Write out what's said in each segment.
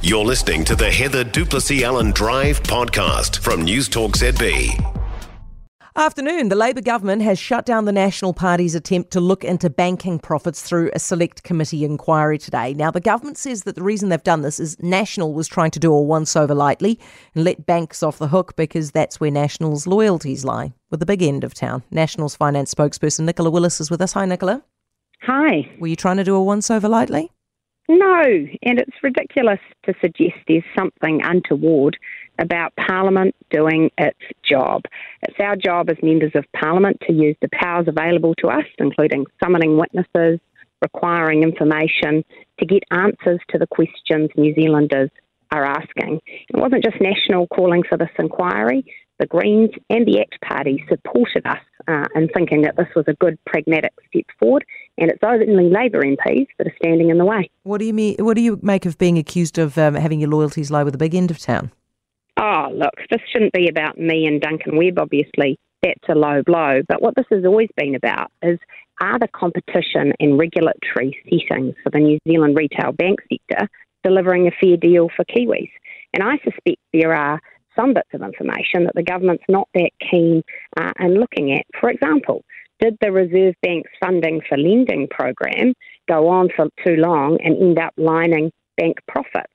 You're listening to the Heather du Plessis-Allen Drive podcast from News Talk ZB. Afternoon, the Labor government has shut down the National Party's attempt to look into banking profits through a select committee inquiry today. Now, the government says that the reason they've done this is National was trying to do a once over lightly and let banks off the hook because that's where National's loyalties lie, with the big end of town. National's finance spokesperson Nicola Willis is with us. Hi, Nicola. Hi. Were you trying to do a once over lightly? No, and it's ridiculous to suggest there's something untoward about Parliament doing its job. It's our job as members of Parliament to use the powers available to us, including summoning witnesses, requiring information, to get answers to the questions New Zealanders are asking. It wasn't just National calling for this inquiry, the Greens and the ACT Party supported us uh, in thinking that this was a good pragmatic step forward, and it's only Labor MPs that are standing in the way. What do you mean? What do you make of being accused of um, having your loyalties lie with the big end of town? Oh, look, this shouldn't be about me and Duncan Webb, obviously. That's a low blow. But what this has always been about is are the competition and regulatory settings for the New Zealand retail bank sector delivering a fair deal for Kiwis? And I suspect there are some bits of information that the government's not that keen uh, in looking at. For example, did the Reserve Bank's funding for lending program go on for too long and end up lining bank profits?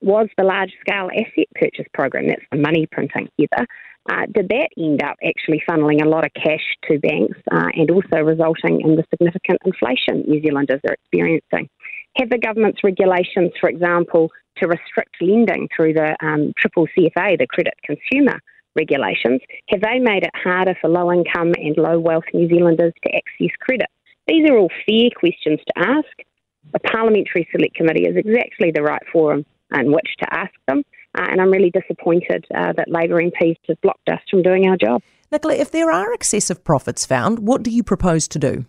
Was the large scale asset purchase program, that's the money printing either, uh, did that end up actually funneling a lot of cash to banks uh, and also resulting in the significant inflation New Zealanders are experiencing? Have the government's regulations, for example, to restrict lending through the um, triple CFA, the Credit Consumer Regulations, have they made it harder for low income and low wealth New Zealanders to access credit? These are all fair questions to ask. The Parliamentary Select Committee is exactly the right forum in which to ask them, uh, and I'm really disappointed uh, that Labor MPs have blocked us from doing our job. Nicola, if there are excessive profits found, what do you propose to do?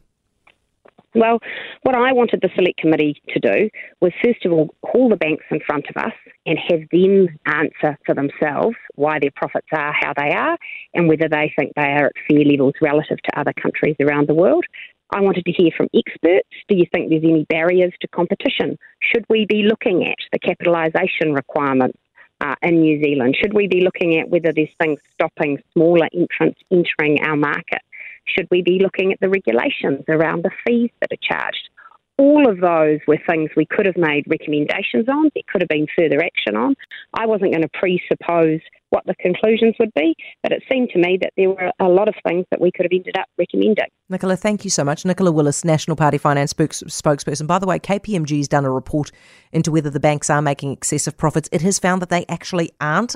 Well, what I wanted the select committee to do was first of all call the banks in front of us and have them answer for themselves why their profits are how they are and whether they think they are at fair levels relative to other countries around the world. I wanted to hear from experts. Do you think there's any barriers to competition? Should we be looking at the capitalisation requirements uh, in New Zealand? Should we be looking at whether there's things stopping smaller entrants entering our market? Should we be looking at the regulations around the fees that are charged? All of those were things we could have made recommendations on. There could have been further action on. I wasn't going to presuppose what the conclusions would be, but it seemed to me that there were a lot of things that we could have ended up recommending. Nicola, thank you so much. Nicola Willis, National Party Finance spokesperson. By the way, KPMG has done a report into whether the banks are making excessive profits. It has found that they actually aren't.